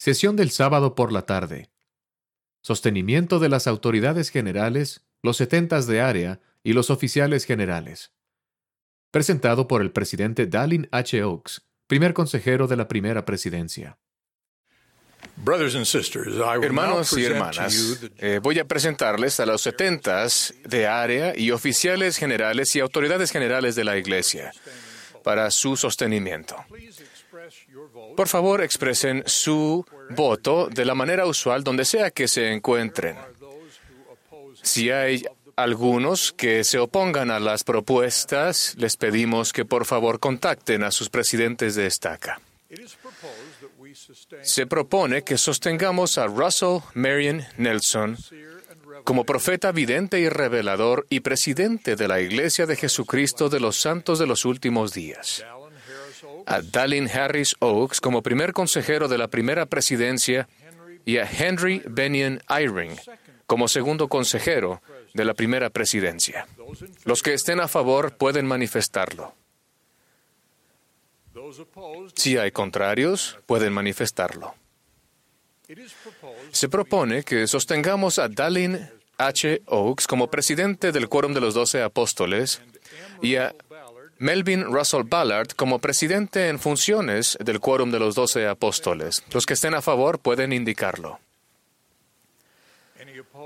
Sesión del sábado por la tarde. Sostenimiento de las autoridades generales, los setentas de área y los oficiales generales. Presentado por el presidente Dallin H. Oaks, primer consejero de la primera presidencia. Hermanos y hermanas, eh, voy a presentarles a los setentas de área y oficiales generales y autoridades generales de la Iglesia para su sostenimiento. Por favor, expresen su voto de la manera usual donde sea que se encuentren. Si hay algunos que se opongan a las propuestas, les pedimos que por favor contacten a sus presidentes de estaca. Se propone que sostengamos a Russell Marion Nelson como profeta vidente y revelador y presidente de la Iglesia de Jesucristo de los Santos de los Últimos Días. A Dallin Harris Oaks como primer consejero de la primera presidencia y a Henry Benyon Eyring como segundo consejero de la primera presidencia. Los que estén a favor pueden manifestarlo. Si hay contrarios, pueden manifestarlo. Se propone que sostengamos a Dallin H. Oaks como presidente del Quórum de los Doce Apóstoles y a Melvin Russell Ballard como presidente en funciones del Quórum de los Doce Apóstoles. Los que estén a favor pueden indicarlo.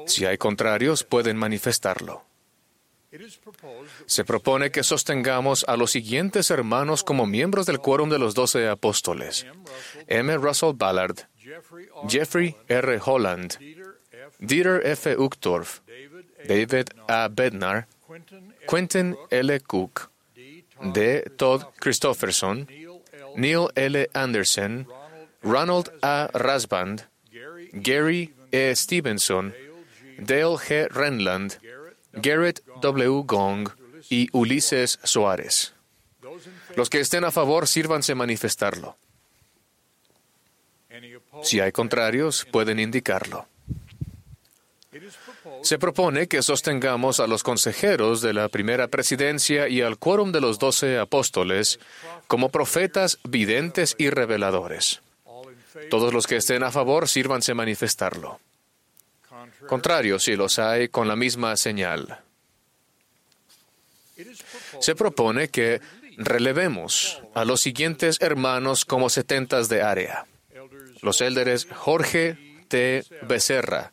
Si hay contrarios, pueden manifestarlo. Se propone que sostengamos a los siguientes hermanos como miembros del Quórum de los Doce Apóstoles. M. Russell Ballard, Jeffrey R. Holland, Dieter F. Uchtdorf, David A. Bednar, Quentin L. Cook, D. Todd Christofferson, Neil L. Anderson, Ronald A. Rasband, Gary E. Stevenson, Dale G. Renland, Garrett W. Gong y Ulises Suárez. Los que estén a favor, sírvanse manifestarlo. Si hay contrarios, pueden indicarlo. Se propone que sostengamos a los consejeros de la primera presidencia y al quórum de los doce apóstoles como profetas, videntes y reveladores. Todos los que estén a favor, sírvanse manifestarlo. Contrario, si los hay, con la misma señal. Se propone que relevemos a los siguientes hermanos como setentas de área. Los élderes Jorge T. Becerra,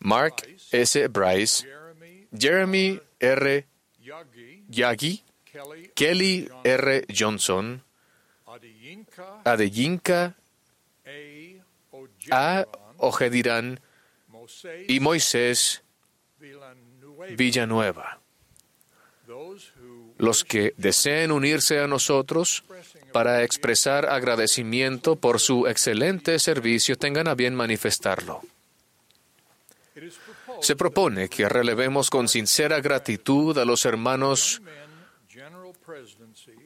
Mark S. Bryce, Jeremy R. Yagi, Kelly R. Johnson, Adeyinka A. Ojediran y Moisés Villanueva. Los que deseen unirse a nosotros para expresar agradecimiento por su excelente servicio tengan a bien manifestarlo. Se propone que relevemos con sincera gratitud a los hermanos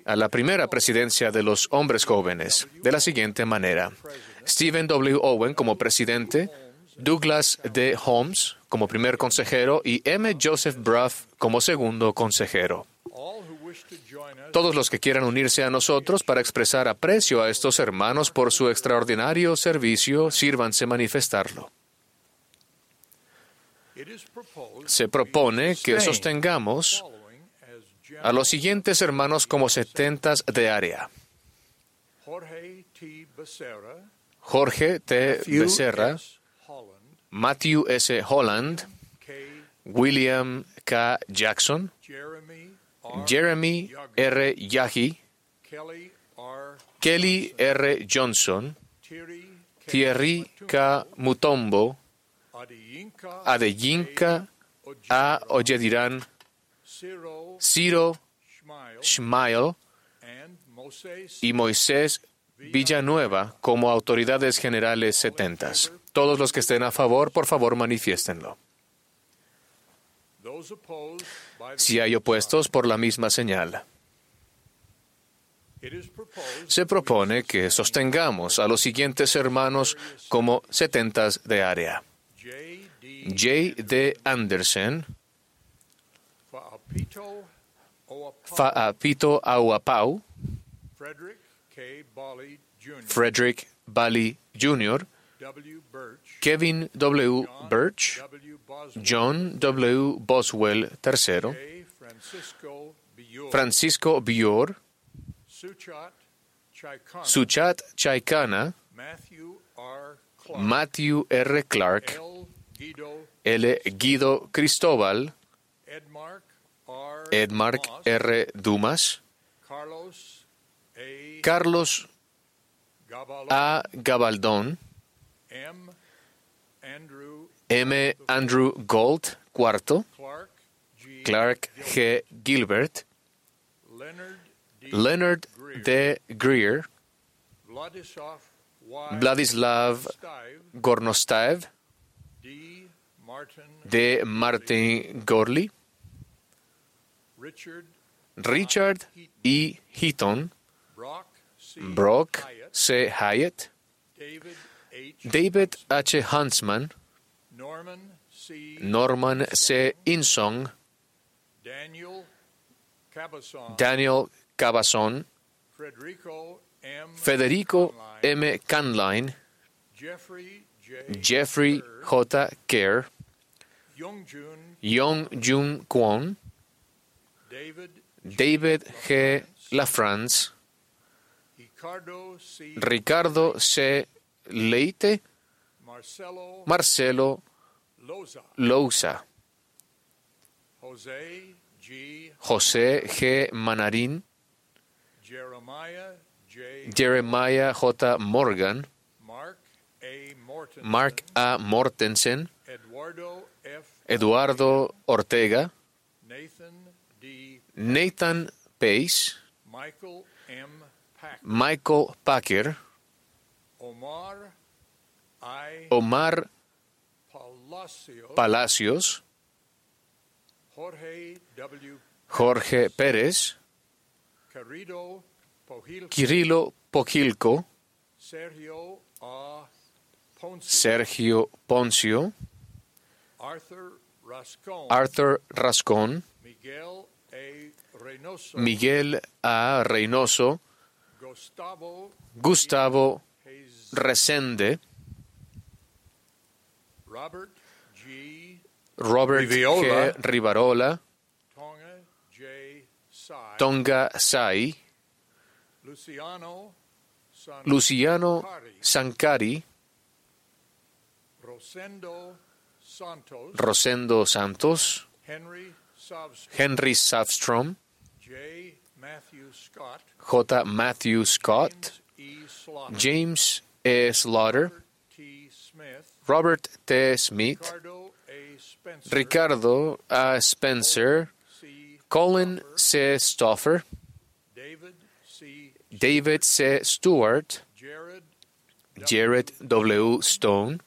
a la primera presidencia de los hombres jóvenes de la siguiente manera. Stephen W. Owen como presidente, Douglas D. Holmes como primer consejero y M. Joseph Bruff como segundo consejero. Todos los que quieran unirse a nosotros para expresar aprecio a estos hermanos por su extraordinario servicio, sírvanse manifestarlo. Se propone que sostengamos a los siguientes hermanos como setentas de área. Jorge T. Becerra, Matthew S. Holland, William K. Jackson, Jeremy R. Yahi, Kelly R. Johnson, Thierry K. Mutombo, Adeyinka A. Oyediran, Ciro Shmael y Moisés Villanueva como autoridades generales setentas. Todos los que estén a favor, por favor, manifiéstenlo. Si hay opuestos, por la misma señal. Se propone que sostengamos a los siguientes hermanos como setentas de área. J. D. Anderson, Fa'apito Auapau, Frederick Bali Jr., Kevin W. Birch, John W. Boswell III, Francisco Bior, Suchat Chaikana, Matthew R. Clark, L. Guido Cristóbal, Edmark R. Dumas, Carlos A. Gabaldón, M. Andrew Gold, cuarto, Clark G. Gilbert, Leonard D. Greer, Vladislav Gornostaev, D. Martin Gorley, Richard E. Heaton, Brock C. Hyatt, David H. Huntsman, Norman C. Insong, Daniel Cabazon, Federico M. Canline, Jeffrey J. Kerr, Young Jun Kwon, David G. LaFrance, Ricardo C. Leite, Marcelo Lousa, José G. Manarín, Jeremiah J. Morgan, Mark A. Mortensen, Eduardo Ortega, Nathan Pace, Michael Packer, Omar Palacios, Jorge Pérez, Kirilo Pojilco, Sergio Poncio, Arthur Rascón, Miguel A. Reynoso, Gustavo Resende, Robert G. Rivarola, Tonga Sai, Luciano Sancari, Rosendo Santos, Henry Savstrom, J. J. Matthew Scott, James E. Slaughter, Robert T. Smith, Ricardo A. Spencer, Colin C. Stoffer, David C. Stewart, Jared W. Stone,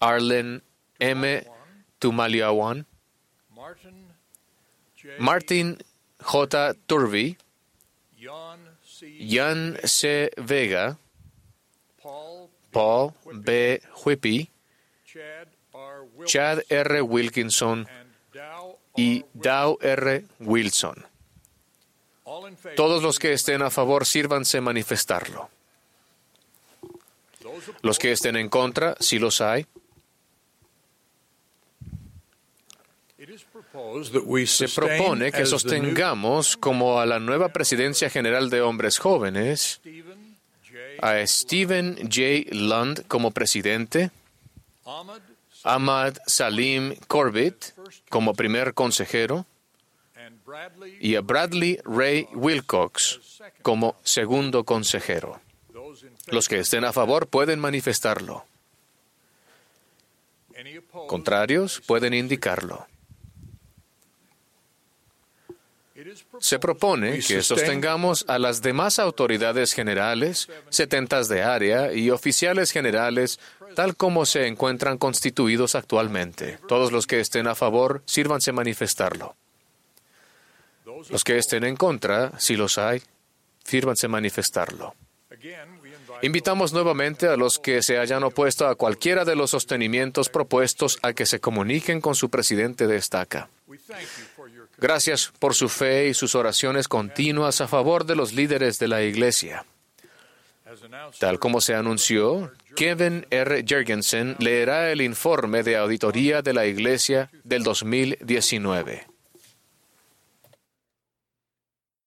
Arlen M. Tumaliawan, Martin J. Turvey, Jan C. Vega, Paul B. Whippy, Chad R. Wilkinson y Dow R. Wilson. Todos los que estén a favor, sírvanse manifestarlo. Los que estén en contra, si los hay. Se propone que sostengamos como a la nueva presidencia general de hombres jóvenes a Stephen J. Lund como presidente, Ahmad Salim Corbett como primer consejero y a Bradley Ray Wilcox como segundo consejero. Los que estén a favor pueden manifestarlo. Contrarios pueden indicarlo. Se propone que sostengamos a las demás autoridades generales, setentas de área y oficiales generales, tal como se encuentran constituidos actualmente. Todos los que estén a favor, sírvanse manifestarlo. Los que estén en contra, si los hay, sírvanse manifestarlo. Invitamos nuevamente a los que se hayan opuesto a cualquiera de los sostenimientos propuestos a que se comuniquen con su presidente de estaca. Gracias por su fe y sus oraciones continuas a favor de los líderes de la Iglesia. Tal como se anunció, Kevin R. Jergensen leerá el informe de auditoría de la Iglesia del 2019.